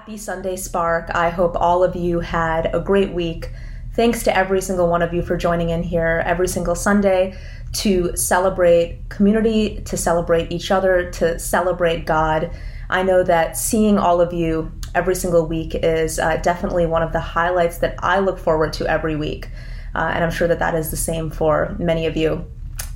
Happy Sunday, Spark. I hope all of you had a great week. Thanks to every single one of you for joining in here every single Sunday to celebrate community, to celebrate each other, to celebrate God. I know that seeing all of you every single week is uh, definitely one of the highlights that I look forward to every week. Uh, and I'm sure that that is the same for many of you.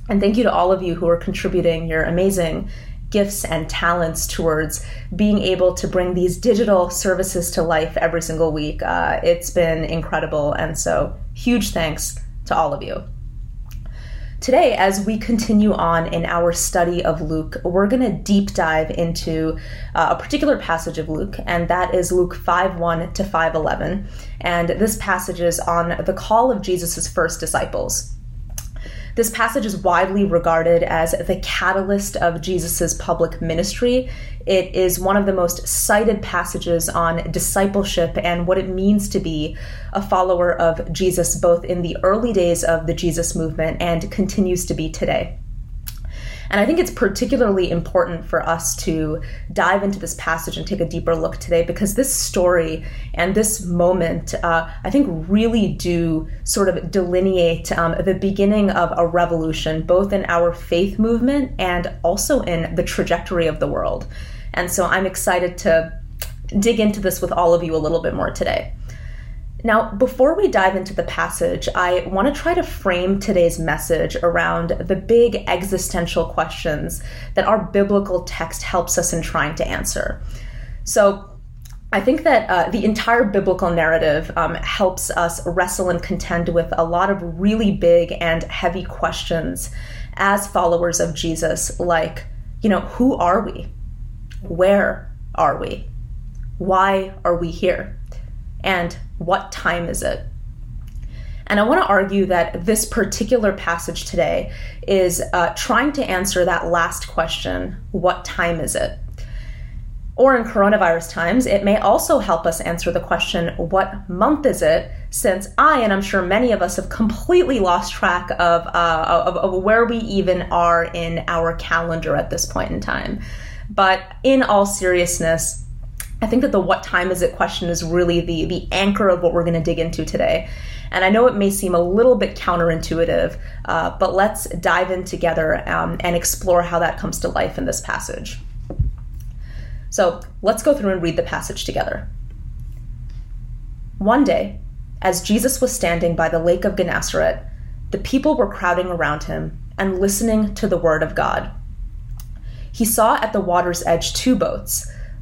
And thank you to all of you who are contributing your amazing gifts and talents towards being able to bring these digital services to life every single week. Uh, it's been incredible. And so, huge thanks to all of you. Today, as we continue on in our study of Luke, we're going to deep dive into uh, a particular passage of Luke, and that is Luke 5 1 to 5 11. And this passage is on the call of Jesus' first disciples. This passage is widely regarded as the catalyst of Jesus' public ministry. It is one of the most cited passages on discipleship and what it means to be a follower of Jesus, both in the early days of the Jesus movement and continues to be today. And I think it's particularly important for us to dive into this passage and take a deeper look today because this story and this moment, uh, I think, really do sort of delineate um, the beginning of a revolution, both in our faith movement and also in the trajectory of the world. And so I'm excited to dig into this with all of you a little bit more today. Now, before we dive into the passage, I want to try to frame today's message around the big existential questions that our biblical text helps us in trying to answer. So, I think that uh, the entire biblical narrative um, helps us wrestle and contend with a lot of really big and heavy questions as followers of Jesus, like, you know, who are we? Where are we? Why are we here? And what time is it? And I want to argue that this particular passage today is uh, trying to answer that last question what time is it? Or in coronavirus times, it may also help us answer the question what month is it? Since I, and I'm sure many of us, have completely lost track of, uh, of, of where we even are in our calendar at this point in time. But in all seriousness, I think that the what time is it question is really the the anchor of what we're going to dig into today. And I know it may seem a little bit counterintuitive, uh, but let's dive in together um, and explore how that comes to life in this passage. So let's go through and read the passage together. One day, as Jesus was standing by the lake of Gennesaret, the people were crowding around him and listening to the word of God. He saw at the water's edge two boats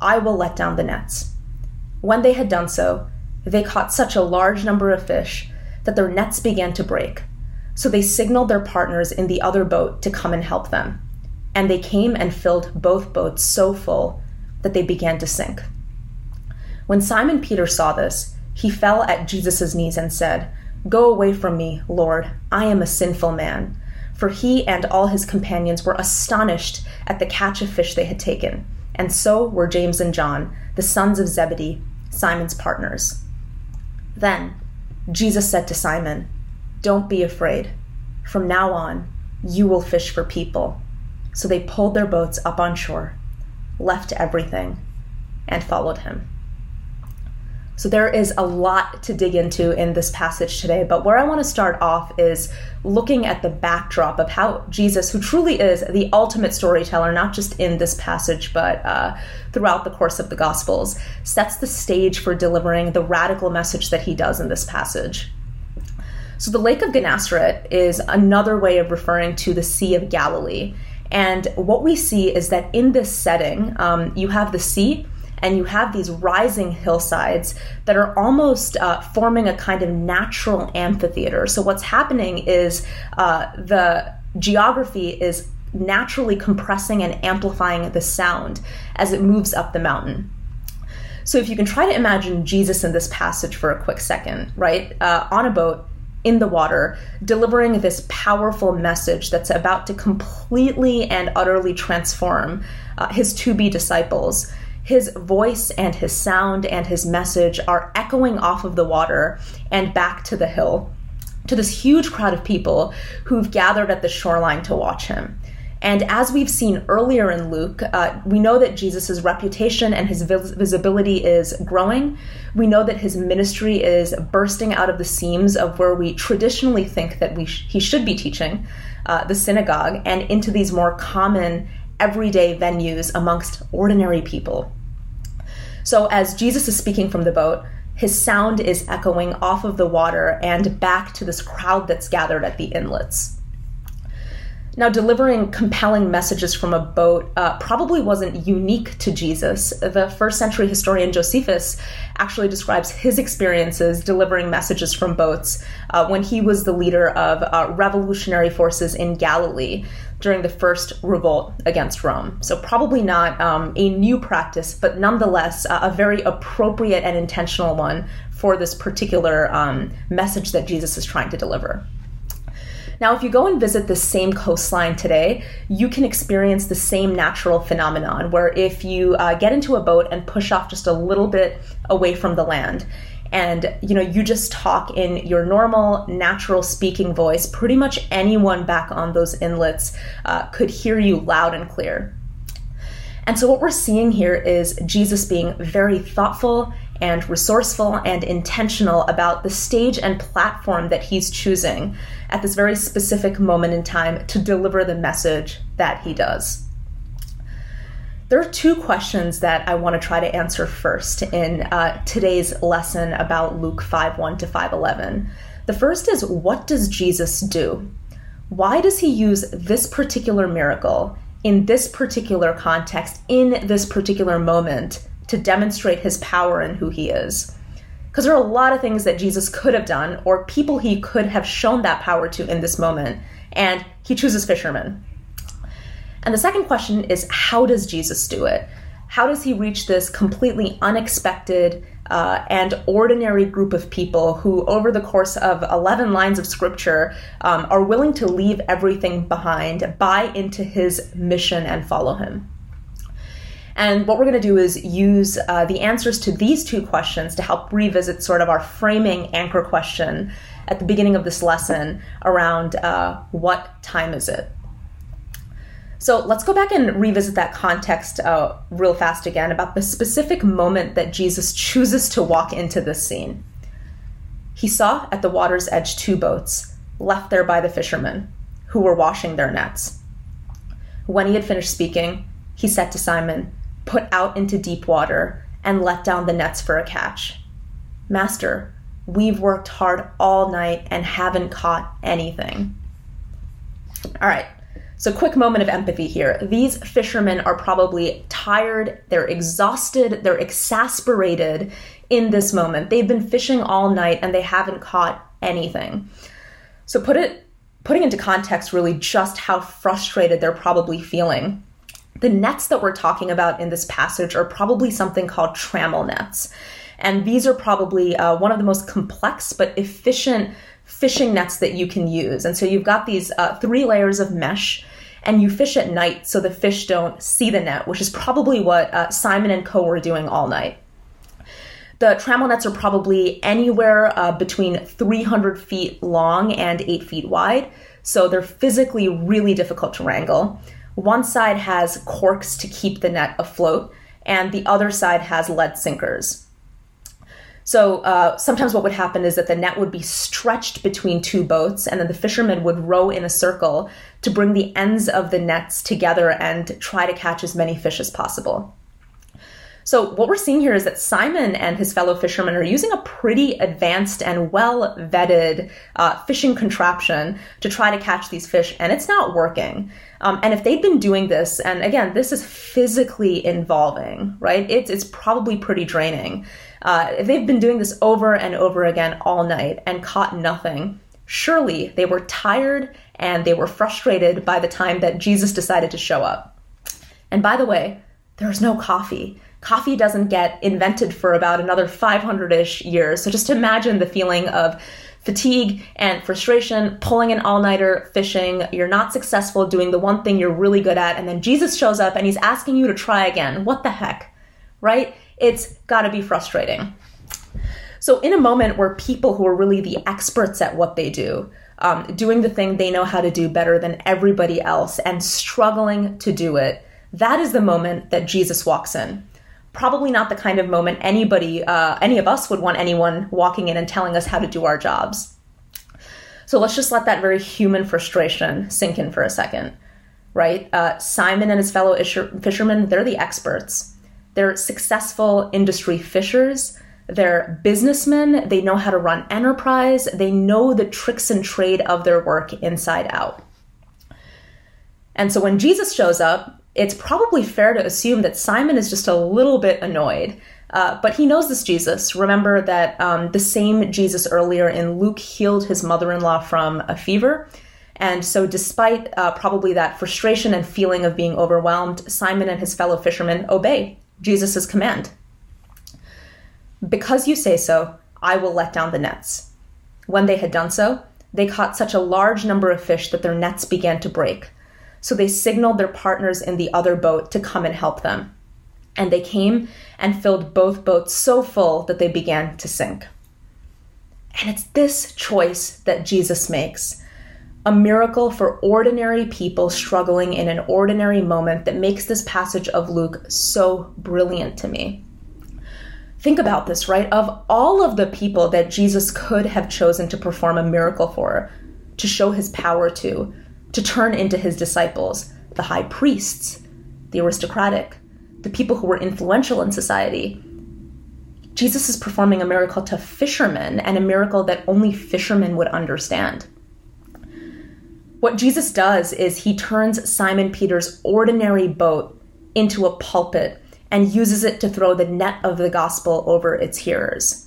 I will let down the nets. When they had done so, they caught such a large number of fish that their nets began to break. So they signaled their partners in the other boat to come and help them. And they came and filled both boats so full that they began to sink. When Simon Peter saw this, he fell at Jesus' knees and said, Go away from me, Lord, I am a sinful man. For he and all his companions were astonished at the catch of fish they had taken and so were James and John, the sons of Zebedee, Simon's partners. Then Jesus said to Simon, Don't be afraid. From now on, you will fish for people. So they pulled their boats up on shore, left everything, and followed him. So there is a lot to dig into in this passage today, but where I want to start off is looking at the backdrop of how Jesus, who truly is the ultimate storyteller, not just in this passage, but uh, throughout the course of the Gospels, sets the stage for delivering the radical message that he does in this passage. So the Lake of Gennesaret is another way of referring to the Sea of Galilee. And what we see is that in this setting, um, you have the sea and you have these rising hillsides that are almost uh, forming a kind of natural amphitheater. So, what's happening is uh, the geography is naturally compressing and amplifying the sound as it moves up the mountain. So if you can try to imagine Jesus in this passage for a quick second, right? Uh, on a boat in the water, delivering this powerful message that's about to completely and utterly transform uh, his to be disciples. His voice and his sound and his message are echoing off of the water and back to the hill to this huge crowd of people who've gathered at the shoreline to watch him. And as we've seen earlier in Luke, uh, we know that Jesus' reputation and his vis- visibility is growing. We know that his ministry is bursting out of the seams of where we traditionally think that we sh- he should be teaching, uh, the synagogue, and into these more common, everyday venues amongst ordinary people. So, as Jesus is speaking from the boat, his sound is echoing off of the water and back to this crowd that's gathered at the inlets. Now, delivering compelling messages from a boat uh, probably wasn't unique to Jesus. The first century historian Josephus actually describes his experiences delivering messages from boats uh, when he was the leader of uh, revolutionary forces in Galilee during the first revolt against Rome. So, probably not um, a new practice, but nonetheless a very appropriate and intentional one for this particular um, message that Jesus is trying to deliver. Now, if you go and visit the same coastline today, you can experience the same natural phenomenon where if you uh, get into a boat and push off just a little bit away from the land, and you know you just talk in your normal natural speaking voice pretty much anyone back on those inlets uh, could hear you loud and clear and so what we're seeing here is jesus being very thoughtful and resourceful and intentional about the stage and platform that he's choosing at this very specific moment in time to deliver the message that he does. There are two questions that I want to try to answer first in uh, today's lesson about Luke 5 1 to 5 11. The first is what does Jesus do? Why does he use this particular miracle in this particular context, in this particular moment, to demonstrate his power and who he is? Because there are a lot of things that Jesus could have done, or people he could have shown that power to in this moment, and he chooses fishermen. And the second question is how does Jesus do it? How does he reach this completely unexpected uh, and ordinary group of people who, over the course of 11 lines of scripture, um, are willing to leave everything behind, buy into his mission, and follow him? And what we're going to do is use uh, the answers to these two questions to help revisit sort of our framing anchor question at the beginning of this lesson around uh, what time is it? So let's go back and revisit that context uh, real fast again about the specific moment that Jesus chooses to walk into this scene. He saw at the water's edge two boats, left there by the fishermen, who were washing their nets. When he had finished speaking, he said to Simon, put out into deep water, and let down the nets for a catch. Master, we've worked hard all night and haven't caught anything. All right, so quick moment of empathy here. These fishermen are probably tired, they're exhausted, they're exasperated in this moment. They've been fishing all night and they haven't caught anything. So put it putting into context really just how frustrated they're probably feeling the nets that we're talking about in this passage are probably something called trammel nets. And these are probably uh, one of the most complex but efficient fishing nets that you can use. And so you've got these uh, three layers of mesh and you fish at night so the fish don't see the net, which is probably what uh, Simon and Co were doing all night. The trammel nets are probably anywhere uh, between 300 feet long and 8 feet wide, so they're physically really difficult to wrangle. One side has corks to keep the net afloat, and the other side has lead sinkers. So uh, sometimes what would happen is that the net would be stretched between two boats, and then the fishermen would row in a circle to bring the ends of the nets together and try to catch as many fish as possible. So, what we're seeing here is that Simon and his fellow fishermen are using a pretty advanced and well vetted uh, fishing contraption to try to catch these fish, and it's not working. Um, and if they'd been doing this, and again, this is physically involving, right? It's, it's probably pretty draining. Uh, they've been doing this over and over again all night and caught nothing, surely they were tired and they were frustrated by the time that Jesus decided to show up. And by the way, there's no coffee Coffee doesn't get invented for about another 500 ish years. So just imagine the feeling of fatigue and frustration, pulling an all nighter, fishing. You're not successful doing the one thing you're really good at. And then Jesus shows up and he's asking you to try again. What the heck? Right? It's gotta be frustrating. So, in a moment where people who are really the experts at what they do, um, doing the thing they know how to do better than everybody else and struggling to do it, that is the moment that Jesus walks in probably not the kind of moment anybody, uh, any of us would want anyone walking in and telling us how to do our jobs. So let's just let that very human frustration sink in for a second, right? Uh, Simon and his fellow fishermen, they're the experts. They're successful industry fishers. They're businessmen. They know how to run enterprise. They know the tricks and trade of their work inside out. And so when Jesus shows up, it's probably fair to assume that Simon is just a little bit annoyed. Uh, but he knows this Jesus. Remember that um, the same Jesus earlier in Luke healed his mother in law from a fever. And so, despite uh, probably that frustration and feeling of being overwhelmed, Simon and his fellow fishermen obey Jesus' command. Because you say so, I will let down the nets. When they had done so, they caught such a large number of fish that their nets began to break. So they signaled their partners in the other boat to come and help them. And they came and filled both boats so full that they began to sink. And it's this choice that Jesus makes a miracle for ordinary people struggling in an ordinary moment that makes this passage of Luke so brilliant to me. Think about this, right? Of all of the people that Jesus could have chosen to perform a miracle for, to show his power to, to turn into his disciples the high priests, the aristocratic, the people who were influential in society. Jesus is performing a miracle to fishermen and a miracle that only fishermen would understand. What Jesus does is he turns Simon Peter's ordinary boat into a pulpit and uses it to throw the net of the gospel over its hearers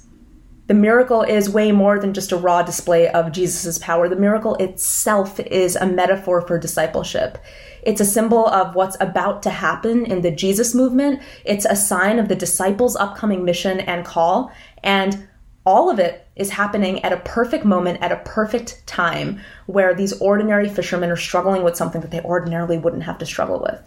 the miracle is way more than just a raw display of Jesus' power. The miracle itself is a metaphor for discipleship. It's a symbol of what's about to happen in the Jesus movement. It's a sign of the disciples' upcoming mission and call. And all of it is happening at a perfect moment, at a perfect time, where these ordinary fishermen are struggling with something that they ordinarily wouldn't have to struggle with.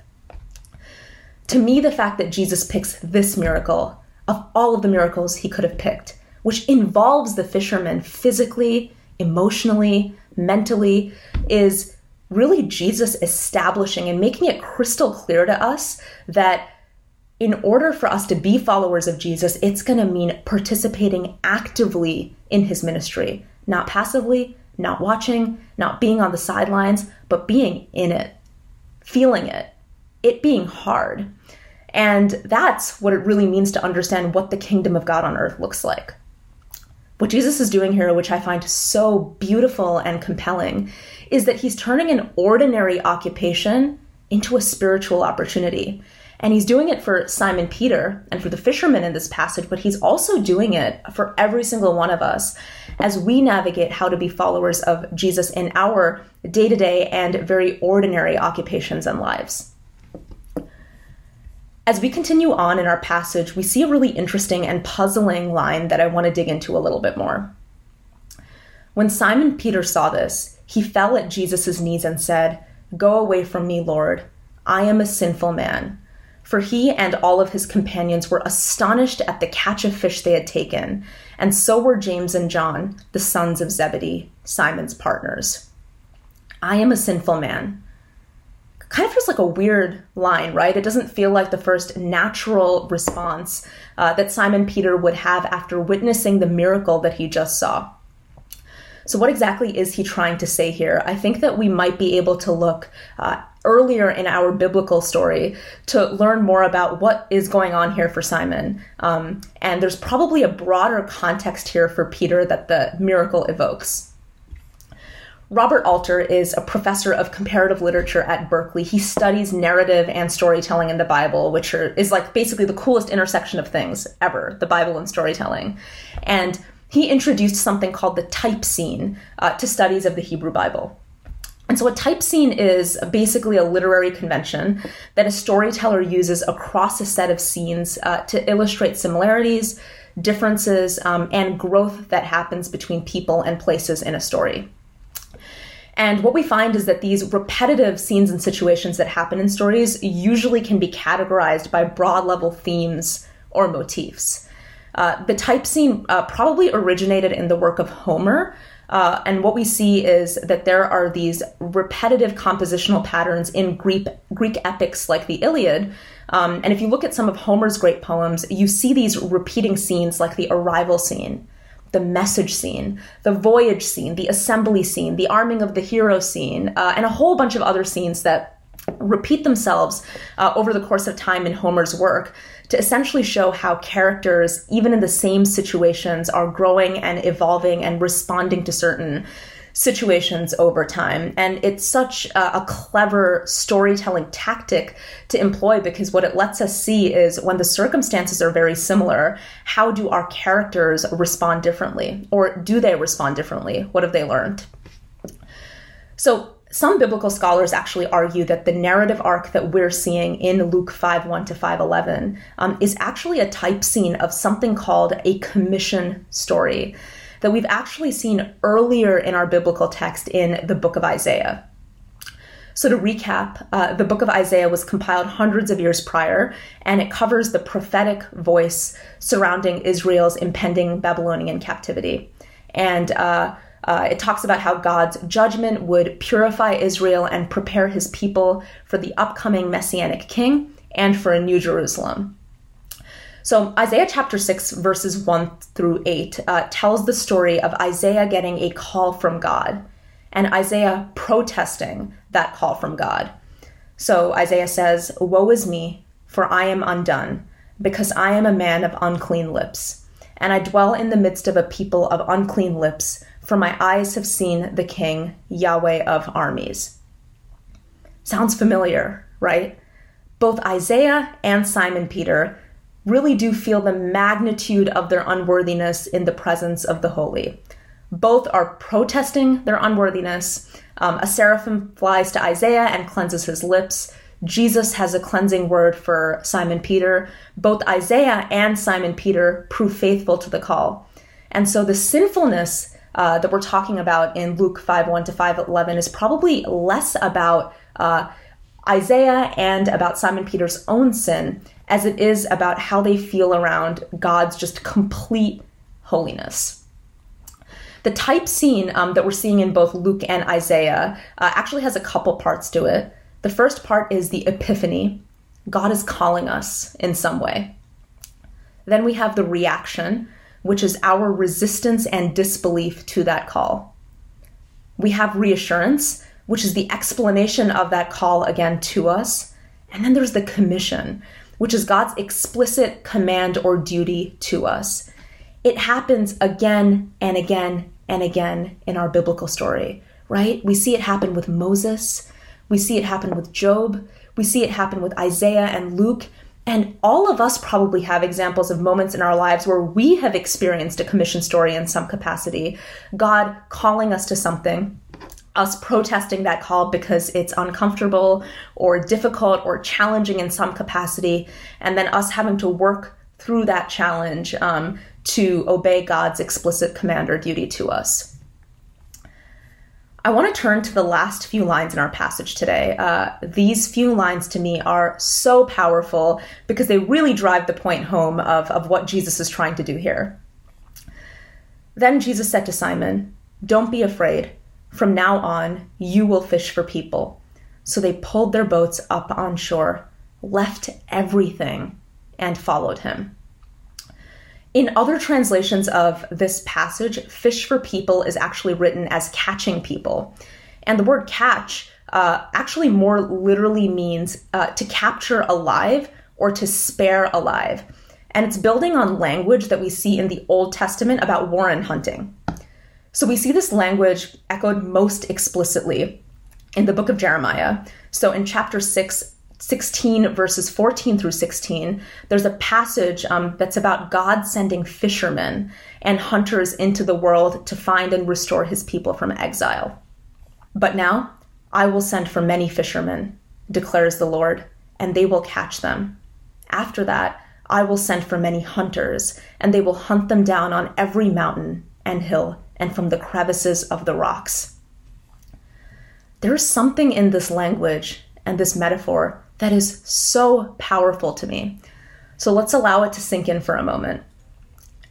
To me, the fact that Jesus picks this miracle of all of the miracles he could have picked which involves the fishermen physically, emotionally, mentally, is really Jesus establishing and making it crystal clear to us that in order for us to be followers of Jesus, it's going to mean participating actively in his ministry, not passively, not watching, not being on the sidelines, but being in it, feeling it, it being hard. And that's what it really means to understand what the kingdom of God on earth looks like. What Jesus is doing here, which I find so beautiful and compelling, is that he's turning an ordinary occupation into a spiritual opportunity. And he's doing it for Simon Peter and for the fishermen in this passage, but he's also doing it for every single one of us as we navigate how to be followers of Jesus in our day to day and very ordinary occupations and lives. As we continue on in our passage, we see a really interesting and puzzling line that I want to dig into a little bit more. When Simon Peter saw this, he fell at Jesus' knees and said, Go away from me, Lord. I am a sinful man. For he and all of his companions were astonished at the catch of fish they had taken, and so were James and John, the sons of Zebedee, Simon's partners. I am a sinful man kind of feels like a weird line, right? It doesn't feel like the first natural response uh, that Simon Peter would have after witnessing the miracle that he just saw. So, what exactly is he trying to say here? I think that we might be able to look uh, earlier in our biblical story to learn more about what is going on here for Simon. Um, and there's probably a broader context here for Peter that the miracle evokes. Robert Alter is a professor of comparative literature at Berkeley. He studies narrative and storytelling in the Bible, which are, is like basically the coolest intersection of things ever the Bible and storytelling. And he introduced something called the type scene uh, to studies of the Hebrew Bible. And so, a type scene is basically a literary convention that a storyteller uses across a set of scenes uh, to illustrate similarities, differences, um, and growth that happens between people and places in a story. And what we find is that these repetitive scenes and situations that happen in stories usually can be categorized by broad level themes or motifs. Uh, the type scene uh, probably originated in the work of Homer, uh, and what we see is that there are these repetitive compositional patterns in Greek, Greek epics like the Iliad. Um, and if you look at some of Homer's great poems, you see these repeating scenes like the arrival scene, the message scene, the voyage scene, the assembly scene, the arming of the hero scene, uh, and a whole bunch of other scenes that repeat themselves uh, over the course of time in Homer's work to essentially show how characters, even in the same situations, are growing and evolving and responding to certain situations over time. And it's such a, a, clever storytelling tactic to employ because what it lets us see is when the circumstances are very similar, how do our characters respond differently? Or do they respond differently? What have they learned? So, some biblical scholars actually argue that the narrative arc that we're seeing in Luke 5 1 to 5 11 um, is actually a type scene of something called a commission story that we've actually seen earlier in our biblical text in the book of Isaiah. So, to recap, uh, the book of Isaiah was compiled hundreds of years prior, and it covers the prophetic voice surrounding Israel's impending Babylonian captivity. And uh, uh, it talks about how God's judgment would purify Israel and prepare his people for the upcoming messianic king and for a new Jerusalem. So, Isaiah chapter 6, verses 1 through 8, uh, tells the story of Isaiah getting a call from God and Isaiah protesting that call from God. So, Isaiah says, Woe is me, for I am undone, because I am a man of unclean lips, and I dwell in the midst of a people of unclean lips for my eyes have seen the King, Yahweh of armies. Sounds familiar, right? Both Isaiah and Simon Peter really do feel the magnitude of their unworthiness in the presence of the holy. Both are protesting their unworthiness. Um, a seraphim flies to Isaiah and cleanses his lips. Jesus has a cleansing word for Simon Peter. Both Isaiah and Simon Peter prove faithful to the call. And so the sinfulness uh, that we're talking about in Luke 5 1 to 5 11 is probably less about uh, Isaiah and about Simon Peter's own sin as it is about how they feel around God's just complete holiness. The type scene um, that we're seeing in both Luke and Isaiah uh, actually has a couple parts to it. The first part is the epiphany God is calling us in some way. Then we have the reaction, which is our resistance and disbelief to that call. We have reassurance, which is the explanation of that call again to us. And then there's the commission, which is God's explicit command or duty to us. It happens again and again and again in our biblical story, right? We see it happen with Moses, we see it happen with Job, we see it happen with Isaiah and Luke, and all of us probably have examples of moments in our lives where we have experienced a commission story in some capacity. God calling us to something, us protesting that call because it's uncomfortable or difficult or challenging in some capacity, and then us having to work through that challenge um, to obey God's explicit command or duty to us. I want to turn to the last few lines in our passage today. Uh, these few lines to me are so powerful because they really drive the point home of, of what Jesus is trying to do here. Then Jesus said to Simon, Don't be afraid. From now on, you will fish for people. So they pulled their boats up on shore, left everything, and followed him. In other translations of this passage, fish for people is actually written as catching people. And the word catch uh, actually more literally means uh, to capture alive or to spare alive. And it's building on language that we see in the Old Testament about warren hunting. So we see this language echoed most explicitly in the book of Jeremiah. So in chapter 6, 16 verses 14 through 16 there's a passage um, that's about god sending fishermen and hunters into the world to find and restore his people from exile but now I will send for many fishermen, declares the Lord, and they will catch them. After that, I will send for many hunters, and they will hunt them down on every mountain and hill and from the crevices of the rocks. There is something in this language and this metaphor that is so powerful to me. So let's allow it to sink in for a moment.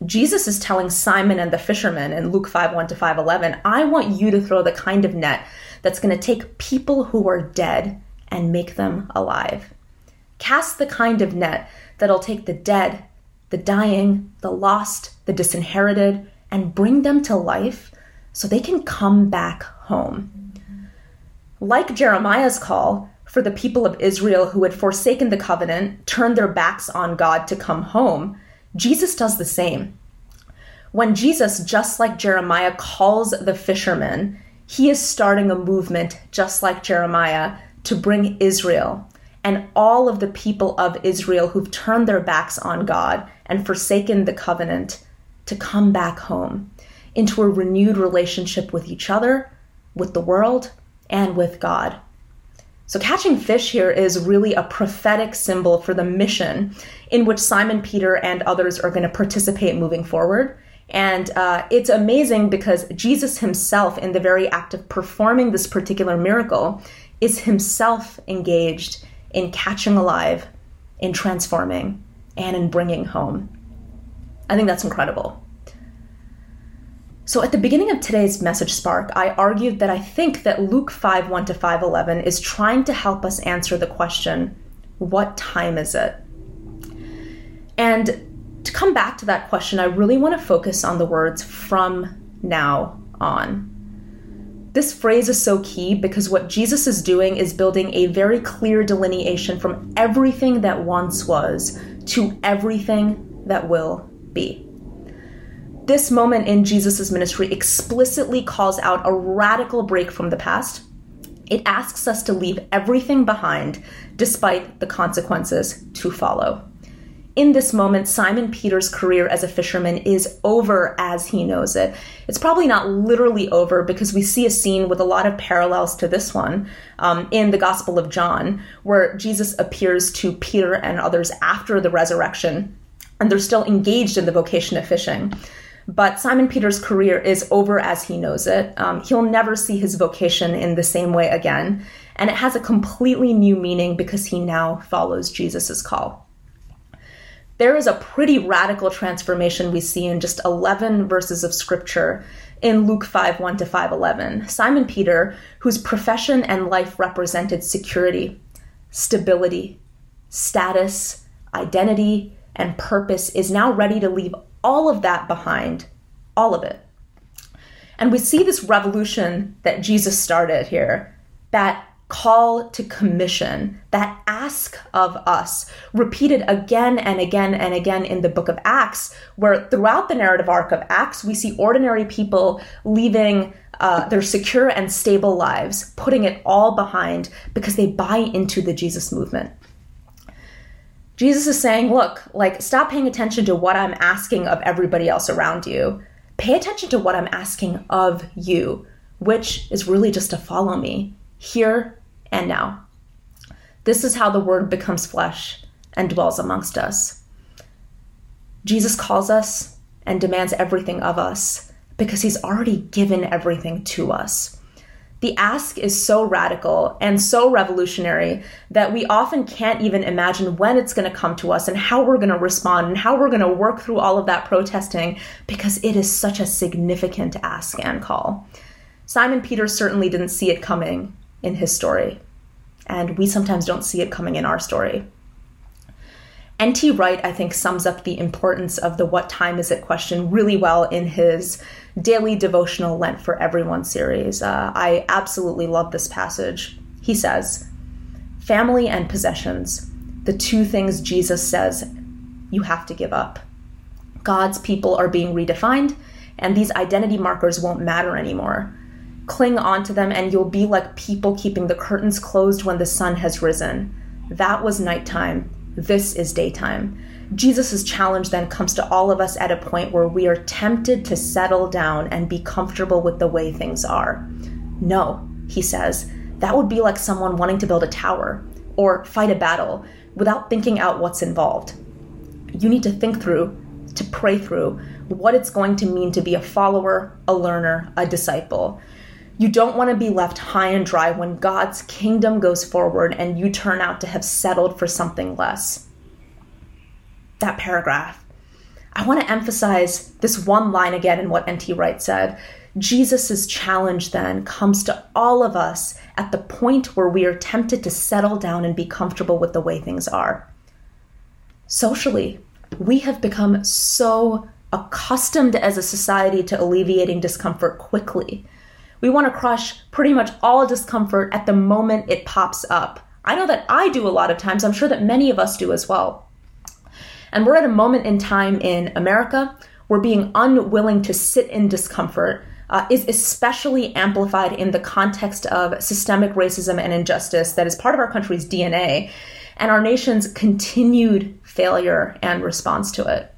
Jesus is telling Simon and the fishermen in Luke 5 1 to 5 11, I want you to throw the kind of net that's going to take people who are dead and make them alive. Cast the kind of net that'll take the dead, the dying, the lost, the disinherited, and bring them to life so they can come back home. Like Jeremiah's call for the people of Israel who had forsaken the covenant, turned their backs on God to come home, Jesus does the same. When Jesus, just like Jeremiah, calls the fishermen, he is starting a movement, just like Jeremiah, to bring Israel and all of the people of Israel who've turned their backs on God and forsaken the covenant to come back home into a renewed relationship with each other, with the world, and with God. So, catching fish here is really a prophetic symbol for the mission in which Simon Peter and others are going to participate moving forward. And uh, it's amazing because Jesus himself, in the very act of performing this particular miracle, is himself engaged in catching alive, in transforming, and in bringing home. I think that's incredible. So at the beginning of today's message spark, I argued that I think that Luke 5 1 to 5 11 is trying to help us answer the question, what time is it? And to come back to that question, I really want to focus on the words from now on. This phrase is so key because what Jesus is doing is building a very clear delineation from everything that once was to everything that will be this moment in Jesus' ministry explicitly calls out a radical break from the past. It asks us to leave everything behind despite the consequences to follow. In this moment, Simon Peter's career as a fisherman is over as he knows it. It's probably not literally over because we see a scene with a lot of parallels to this one um, in the Gospel of John, where Jesus appears to Peter and others after the resurrection, and they're still engaged in the vocation of fishing. But Simon Peter's career is over as he knows it. Um, he'll never see his vocation in the same way again. And it has a completely new meaning because he now follows Jesus' call. There is a pretty radical transformation we see in just 11 verses of scripture in Luke 5 1 to 5 11. Simon Peter, whose profession and life represented security, stability, status, identity, and purpose, is now ready to leave all of that behind, all of it. And we see this revolution that Jesus started here, that call to commission, that ask of us, repeated again and again and again in the book of Acts, where throughout the narrative arc of Acts, we see ordinary people leaving uh, their secure and stable lives, putting it all behind because they buy into the Jesus movement. Jesus is saying, look, like, stop paying attention to what I'm asking of everybody else around you. Pay attention to what I'm asking of you, which is really just to follow me here and now. This is how the word becomes flesh and dwells amongst us. Jesus calls us and demands everything of us because he's already given everything to us. The ask is so radical and so revolutionary that we often can't even imagine when it's going to come to us and how we're going to respond and how we're going to work through all of that protesting because it is such a significant ask and call. Simon Peter certainly didn't see it coming in his story, and we sometimes don't see it coming in our story. N.T. Wright, I think, sums up the importance of the what time is it question really well in his daily devotional Lent for Everyone series. Uh, I absolutely love this passage. He says, Family and possessions, the two things Jesus says you have to give up. God's people are being redefined, and these identity markers won't matter anymore. Cling onto them, and you'll be like people keeping the curtains closed when the sun has risen. That was nighttime this is daytime. Jesus' challenge then comes to all of us at a point where we are tempted to settle down and be comfortable with the way things are. No, he says, that would be like someone wanting to build a tower or fight a battle without thinking out what's involved. You need to think through, to pray through what it's going to mean to be a follower, a learner, a disciple. You don't want to be left high and dry when God's kingdom goes forward and you turn out to have settled for something less. That paragraph. I want to emphasize this one line again in what N.T. Wright said. Jesus' challenge then comes to all of us at the point where we are tempted to settle down and be comfortable with the way things are. Socially, we have become so accustomed as a society to alleviating discomfort quickly we want to crush pretty much all discomfort at the moment it pops up. I know that I do a lot of times. I'm sure that many of us do as well. And we're at a moment in time in America where being unwilling to sit in discomfort uh, is especially amplified in the context of systemic racism and injustice that is part of our country's DNA and our nation's continued failure and response to it.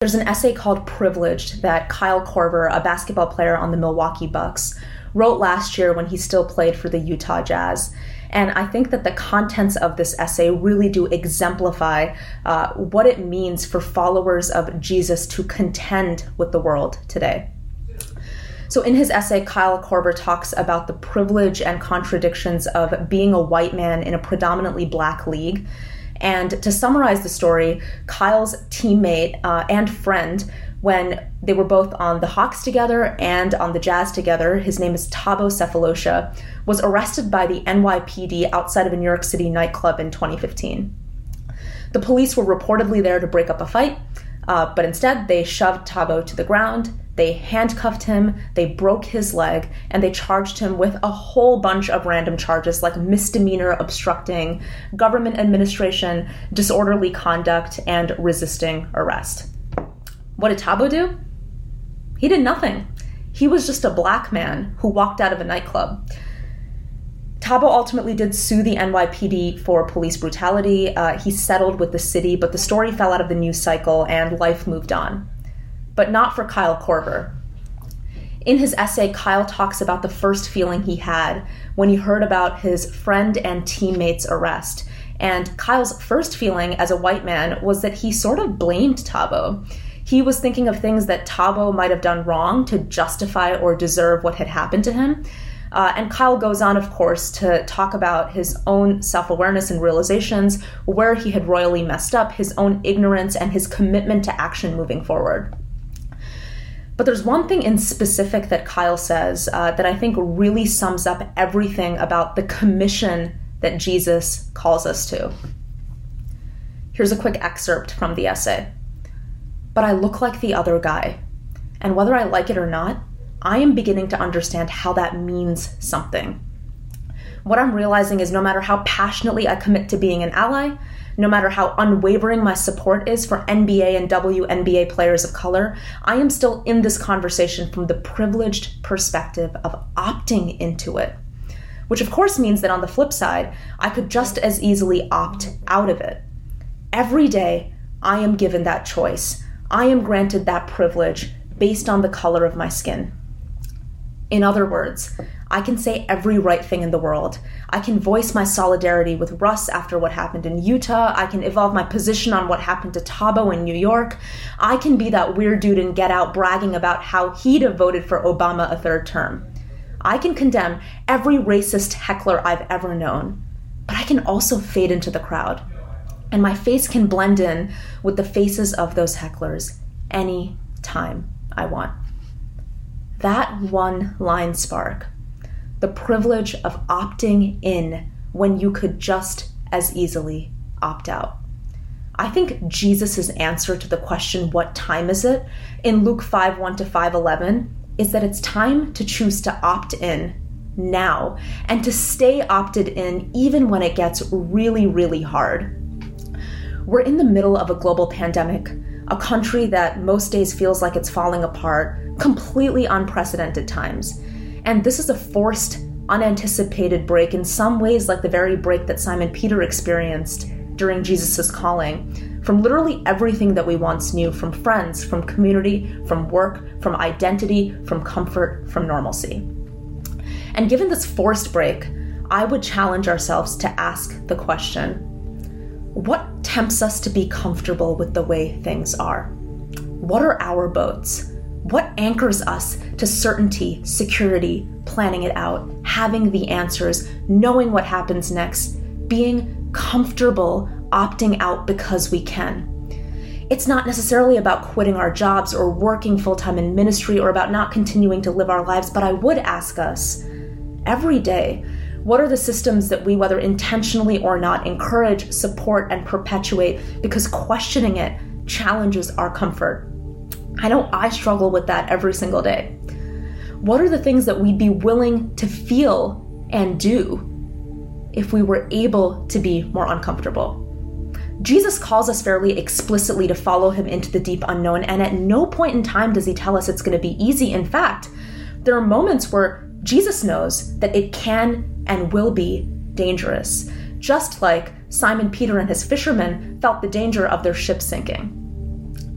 There's an essay called Privileged that Kyle Korver, a basketball player on the Milwaukee Bucks, wrote last year when he still played for the Utah Jazz. And I think that the contents of this essay really do exemplify uh, what it means for followers of Jesus to contend with the world today. So, in his essay, Kyle Korver talks about the privilege and contradictions of being a white man in a predominantly black league and to summarize the story, Kyle's teammate uh, and friend, when they were both on the Hawks together and on the Jazz together, his name is Thabo Sefolosha, was arrested by the NYPD outside of a New York City nightclub in 2015. The police were reportedly there to break up a fight, uh, but instead they shoved Thabo to the ground they handcuffed him, they broke his leg, and they charged him with a whole bunch of random charges like misdemeanor obstructing, government administration, disorderly conduct, and resisting arrest. What did Thabo do? He did nothing. He was just a black man who walked out of a nightclub. Thabo ultimately did sue the NYPD for police brutality. Uh, he settled with the city, but the story fell out of the news cycle and life moved on but not for Kyle Korver. In his essay, Kyle talks about the first feeling he had when he heard about his friend and teammate's arrest. And Kyle's first feeling as a white man was that he sort of blamed Thabo. He was thinking of things that Thabo might have done wrong to justify or deserve what had happened to him. Uh, and Kyle goes on, of course, to talk about his own self awareness and realizations, where he had royally messed up, his own ignorance, and his commitment to action moving forward. But there's one thing in specific that Kyle says uh, that I think really sums up everything about the commission that Jesus calls us to. Here's a quick excerpt from the essay. But I look like the other guy, and whether I like it or not, I am beginning to understand how that means something. What I'm realizing is no matter how passionately I commit to being an ally, no matter how unwavering my support is for NBA and WNBA players of color, I am still in this conversation from the privileged perspective of opting into it. Which, of course, means that on the flip side, I could just as easily opt out of it. Every day, I am given that choice. I am granted that privilege based on the color of my skin. In other words, I can say every right thing in the world. I can voice my solidarity with Russ after what happened in Utah. I can evolve my position on what happened to Thabo in New York. I can be that weird dude in Get Out bragging about how he'd have voted for Obama a third term. I can condemn every racist heckler I've ever known, but I can also fade into the crowd. And my face can blend in with the faces of those hecklers any time I want. That one line spark the privilege of opting in when you could just as easily opt out. I think Jesus' answer to the question, what time is it, in Luke 5 1 to 5 11, is that it's time to choose to opt in now and to stay opted in even when it gets really, really hard. We're in the middle of a global pandemic, a country that most days feels like it's falling apart, completely unprecedented times. And this is a forced, unanticipated break, in some ways, like the very break that Simon Peter experienced during Jesus' calling, from literally everything that we once knew from friends, from community, from work, from identity, from comfort, from normalcy. And given this forced break, I would challenge ourselves to ask the question what tempts us to be comfortable with the way things are? What are our boats? What anchors us to certainty, security, planning it out, having the answers, knowing what happens next, being comfortable opting out because we can? It's not necessarily about quitting our jobs or working full time in ministry or about not continuing to live our lives, but I would ask us every day what are the systems that we, whether intentionally or not, encourage, support, and perpetuate because questioning it challenges our comfort? I know I struggle with that every single day. What are the things that we'd be willing to feel and do if we were able to be more uncomfortable? Jesus calls us fairly explicitly to follow him into the deep unknown, and at no point in time does he tell us it's going to be easy. In fact, there are moments where Jesus knows that it can and will be dangerous, just like Simon Peter and his fishermen felt the danger of their ship sinking.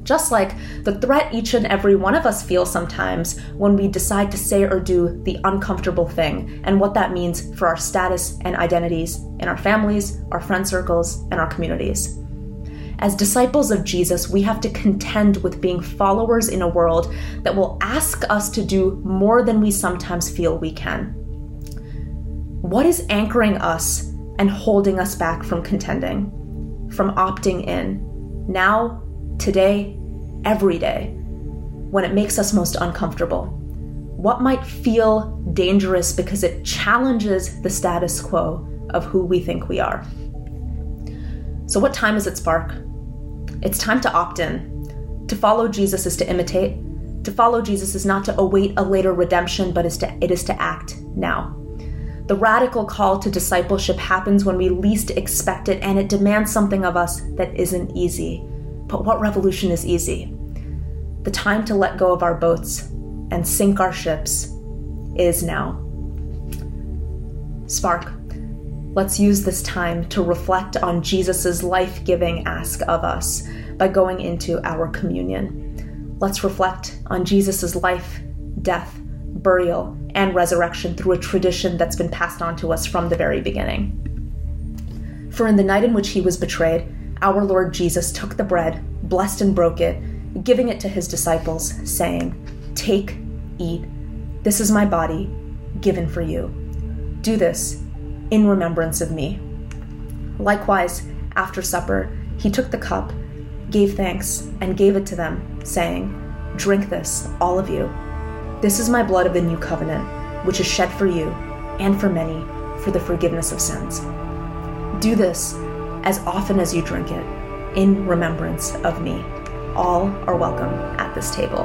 Just like the threat each and every one of us feels sometimes when we decide to say or do the uncomfortable thing, and what that means for our status and identities in our families, our friend circles, and our communities. As disciples of Jesus, we have to contend with being followers in a world that will ask us to do more than we sometimes feel we can. What is anchoring us and holding us back from contending, from opting in, now, today, every day when it makes us most uncomfortable? What might feel dangerous because it challenges the status quo of who we think we are? So, what time is it, Spark? It's time to opt in. To follow Jesus is to imitate. To follow Jesus is not to await a later redemption, but is to, it is to act now. The radical call to discipleship happens when we least expect it, and it demands something of us that isn't easy. But what revolution is easy? The time to let go of our boats and sink our ships is now. Spark, let's use this time to reflect on Jesus' life giving ask of us by going into our communion. Let's reflect on Jesus' life, death, burial, and resurrection through a tradition that's been passed on to us from the very beginning. For in the night in which he was betrayed, our Lord Jesus took the bread, blessed and broke it, giving it to his disciples, saying, Take, eat. This is my body, given for you. Do this in remembrance of me. Likewise, after supper, he took the cup, gave thanks, and gave it to them, saying, Drink this, all of you. This is my blood of the new covenant, which is shed for you and for many for the forgiveness of sins. Do this as often as you drink it in remembrance of me. All are welcome at this table.